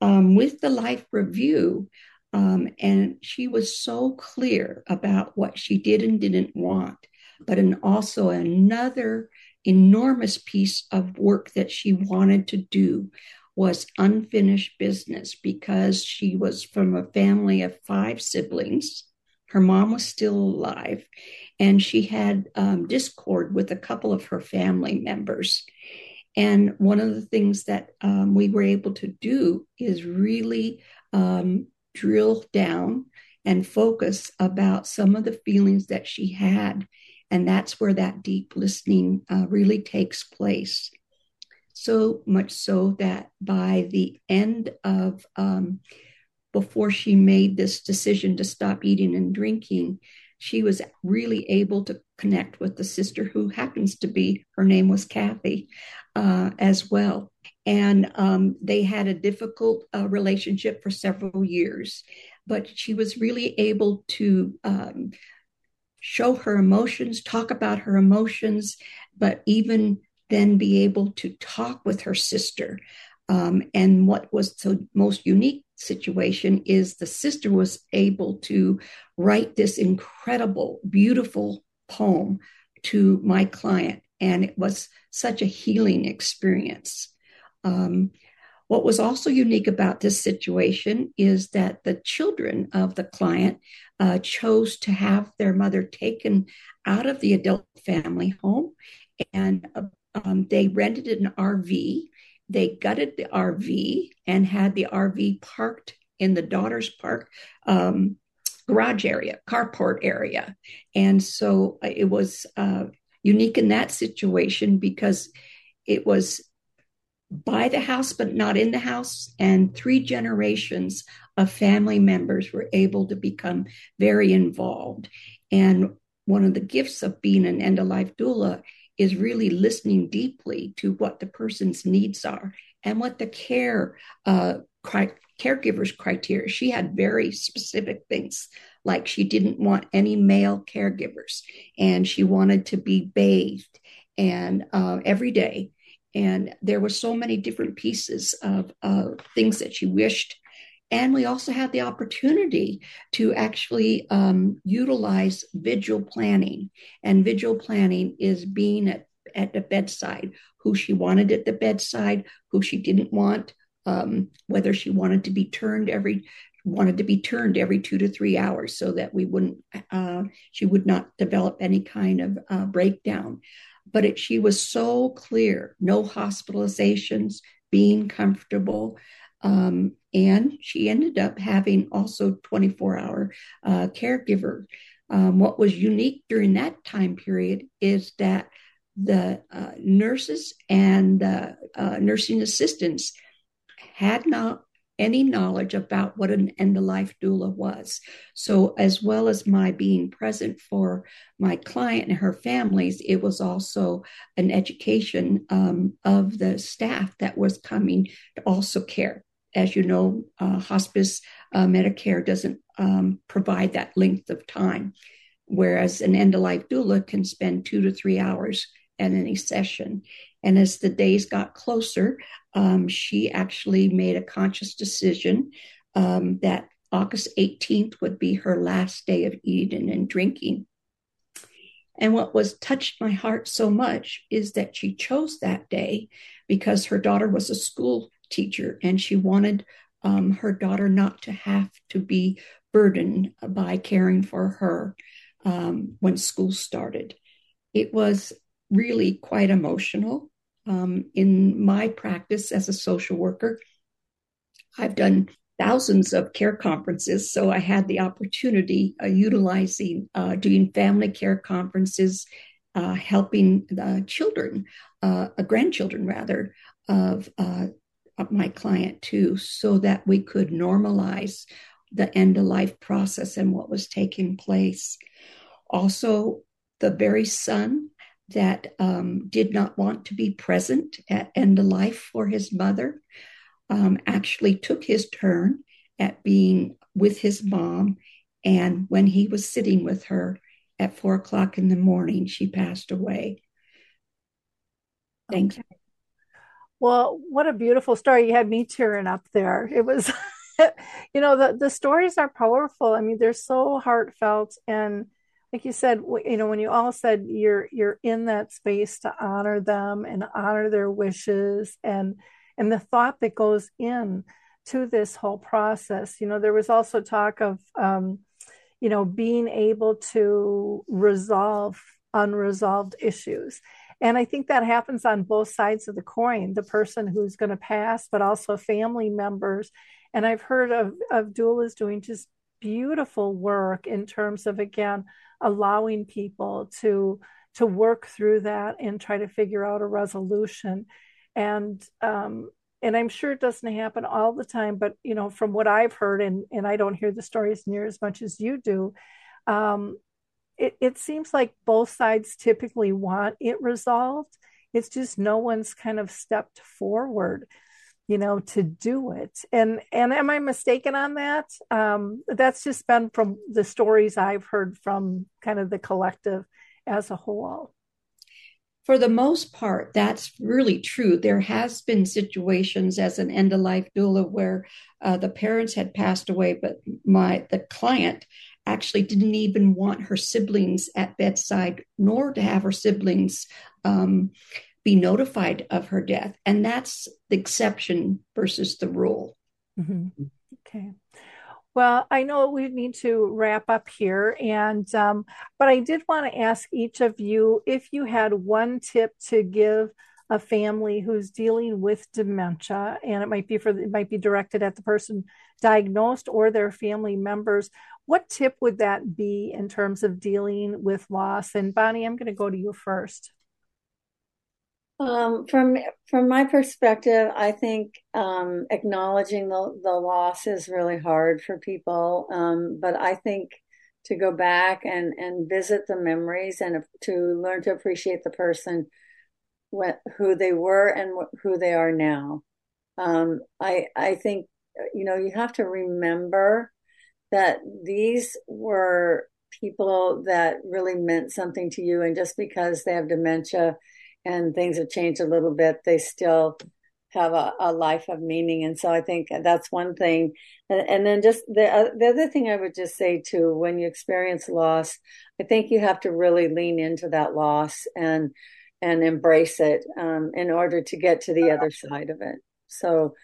Um, with the life review, um, and she was so clear about what she did and didn't want, but also another enormous piece of work that she wanted to do was unfinished business because she was from a family of five siblings her mom was still alive, and she had um, discord with a couple of her family members. And one of the things that um, we were able to do is really um, drill down and focus about some of the feelings that she had. And that's where that deep listening uh, really takes place. So much so that by the end of um, before she made this decision to stop eating and drinking, she was really able to connect with the sister who happens to be, her name was Kathy uh, as well. And um, they had a difficult uh, relationship for several years, but she was really able to um, show her emotions, talk about her emotions, but even then be able to talk with her sister. Um, and what was the most unique situation is the sister was able to write this incredible, beautiful poem to my client, and it was such a healing experience. Um, what was also unique about this situation is that the children of the client uh, chose to have their mother taken out of the adult family home and uh, um, they rented an RV they gutted the RV and had the RV parked in the daughter's park um, garage area, carport area. And so uh, it was uh, unique in that situation because it was by the house, but not in the house. And three generations of family members were able to become very involved. And one of the gifts of being an end of life doula is really listening deeply to what the person's needs are and what the care uh, cri- caregiver's criteria. She had very specific things, like she didn't want any male caregivers, and she wanted to be bathed and uh, every day. And there were so many different pieces of uh, things that she wished and we also had the opportunity to actually um, utilize vigil planning. And vigil planning is being at, at the bedside, who she wanted at the bedside, who she didn't want, um, whether she wanted to be turned every wanted to be turned every two to three hours so that we wouldn't uh, she would not develop any kind of uh, breakdown but it, she was so clear no hospitalizations being comfortable um, and she ended up having also 24 hour uh, caregiver. Um, what was unique during that time period is that the uh, nurses and the uh, nursing assistants had not any knowledge about what an end of life doula was. So, as well as my being present for my client and her families, it was also an education um, of the staff that was coming to also care as you know, uh, hospice uh, Medicare doesn't um, provide that length of time, whereas an end of life doula can spend two to three hours at any session. And as the days got closer, um, she actually made a conscious decision um, that August 18th would be her last day of eating and drinking. And what was touched my heart so much is that she chose that day because her daughter was a school teacher, and she wanted um, her daughter not to have to be burdened by caring for her um, when school started. It was really quite emotional. Um, in my practice as a social worker, I've done thousands of care conferences. So I had the opportunity uh, utilizing uh, doing family care conferences, uh, helping the children, uh, grandchildren rather, of, uh, of my client too, so that we could normalize the end of life process and what was taking place. Also, the very son that um, did not want to be present at end of life for his mother um, actually took his turn at being with his mom. And when he was sitting with her at four o'clock in the morning, she passed away. Thank okay. Well, what a beautiful story. You had me tearing up there. It was, you know, the, the stories are powerful. I mean, they're so heartfelt and like you said, you know, when you all said you're you're in that space to honor them and honor their wishes and and the thought that goes in to this whole process. You know, there was also talk of um, you know being able to resolve unresolved issues. And I think that happens on both sides of the coin the person who's going to pass, but also family members. And I've heard of, of doulas doing just beautiful work in terms of, again, allowing people to to work through that and try to figure out a resolution and um, and i'm sure it doesn't happen all the time but you know from what i've heard and and i don't hear the stories near as much as you do um, it, it seems like both sides typically want it resolved. It's just no one's kind of stepped forward you know to do it. And and am i mistaken on that? Um that's just been from the stories i've heard from kind of the collective as a whole. For the most part that's really true. There has been situations as an end of life doula where uh, the parents had passed away but my the client actually didn't even want her siblings at bedside nor to have her siblings um, be notified of her death. And that's the exception versus the rule. Mm-hmm. Okay. Well, I know we need to wrap up here, and um, but I did want to ask each of you if you had one tip to give a family who's dealing with dementia, and it might be for it might be directed at the person diagnosed or their family members. What tip would that be in terms of dealing with loss? And Bonnie, I'm going to go to you first. Um, from from my perspective, I think um, acknowledging the the loss is really hard for people. Um, but I think to go back and and visit the memories and to learn to appreciate the person, what, who they were and who they are now. Um, I I think you know you have to remember that these were people that really meant something to you, and just because they have dementia and things have changed a little bit, they still have a, a life of meaning. And so I think that's one thing. And, and then just the, uh, the other thing I would just say too, when you experience loss, I think you have to really lean into that loss and, and embrace it um, in order to get to the other side of it. So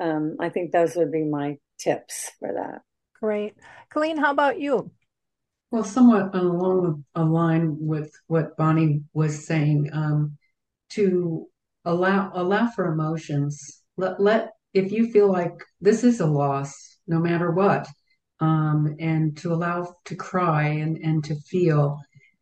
um, I think those would be my tips for that. Great. Colleen, how about you? Well, somewhat along a line with what Bonnie was saying. Um, to allow allow for emotions. Let let if you feel like this is a loss, no matter what, um, and to allow to cry and and to feel,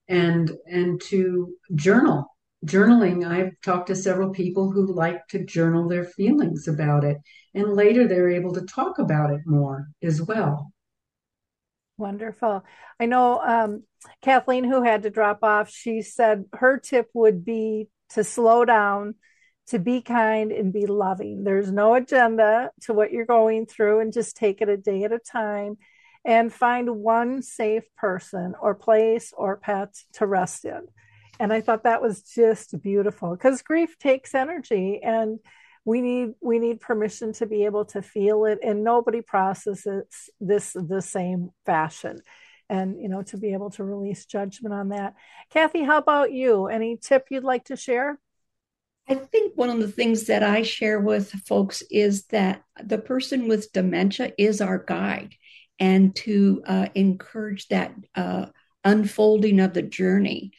and and to journal. Journaling, I've talked to several people who like to journal their feelings about it, and later they're able to talk about it more as well. Wonderful. I know um, Kathleen, who had to drop off, she said her tip would be to slow down, to be kind and be loving. There's no agenda to what you're going through and just take it a day at a time and find one safe person or place or pet to rest in. And I thought that was just beautiful because grief takes energy and we need we need permission to be able to feel it and nobody processes this the same fashion. And you know to be able to release judgment on that. Kathy how about you? Any tip you'd like to share? I think one of the things that i share with folks is that the person with dementia is our guide and to uh, encourage that uh, unfolding of the journey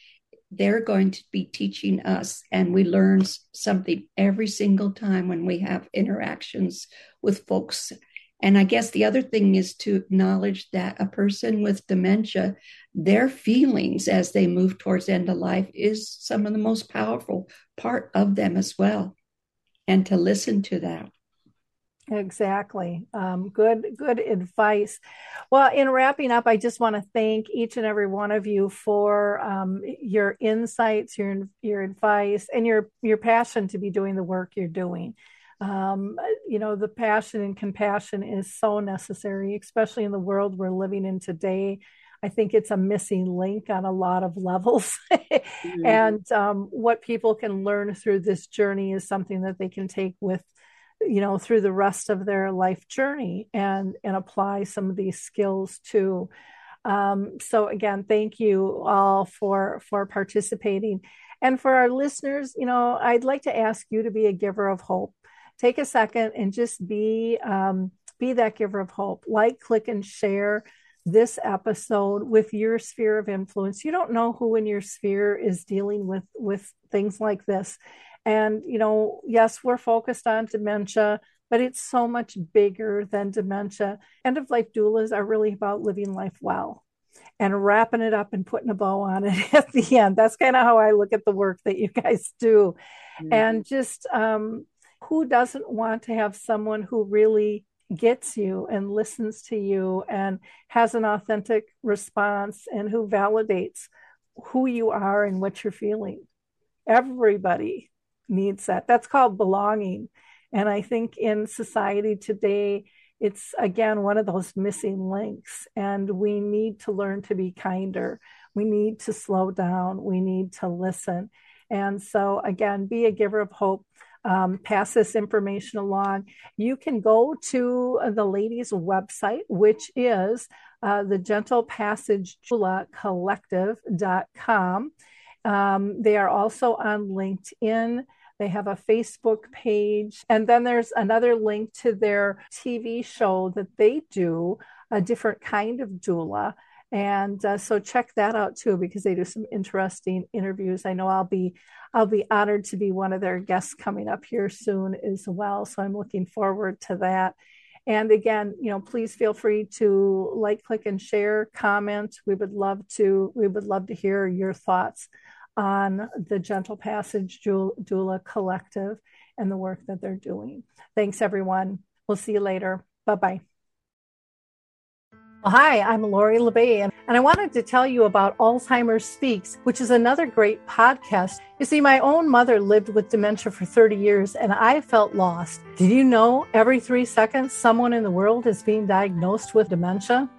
they're going to be teaching us and we learn something every single time when we have interactions with folks And I guess the other thing is to acknowledge that a person with dementia, their feelings as they move towards end of life is some of the most powerful part of them as well. And to listen to that. Exactly. Um, good, good advice. Well, in wrapping up, I just want to thank each and every one of you for um, your insights, your your advice, and your your passion to be doing the work you're doing. Um, you know, the passion and compassion is so necessary, especially in the world we're living in today. I think it's a missing link on a lot of levels. mm-hmm. And um, what people can learn through this journey is something that they can take with you know through the rest of their life journey and and apply some of these skills to um, so again thank you all for for participating. And for our listeners you know i'd like to ask you to be a giver of hope. Take a second and just be um, be that giver of hope. Like click and share this episode with your sphere of influence. You don't know who in your sphere is dealing with with things like this and, you know, yes, we're focused on dementia, but it's so much bigger than dementia. End of life doulas are really about living life well and wrapping it up and putting a bow on it at the end. That's kind of how I look at the work that you guys do. Mm-hmm. And just um, who doesn't want to have someone who really gets you and listens to you and has an authentic response and who validates who you are and what you're feeling? Everybody needs that. That's called belonging. And I think in society today, it's again one of those missing links. And we need to learn to be kinder. We need to slow down. We need to listen. And so, again, be a giver of hope. Um, pass this information along. You can go to the ladies' website, which is uh, the Gentle Passage Collective.com. Um, they are also on LinkedIn. They have a Facebook page. And then there's another link to their TV show that they do, a different kind of doula. And uh, so check that out too, because they do some interesting interviews. I know I'll be I'll be honored to be one of their guests coming up here soon as well. So I'm looking forward to that. And again, you know, please feel free to like, click, and share, comment. We would love to we would love to hear your thoughts on the Gentle Passage Doula Collective and the work that they're doing. Thanks, everyone. We'll see you later. Bye bye. Hi, I'm Lori La Bey, and I wanted to tell you about Alzheimer's Speaks, which is another great podcast. You see, my own mother lived with dementia for 30 years, and I felt lost. Did you know every three seconds someone in the world is being diagnosed with dementia?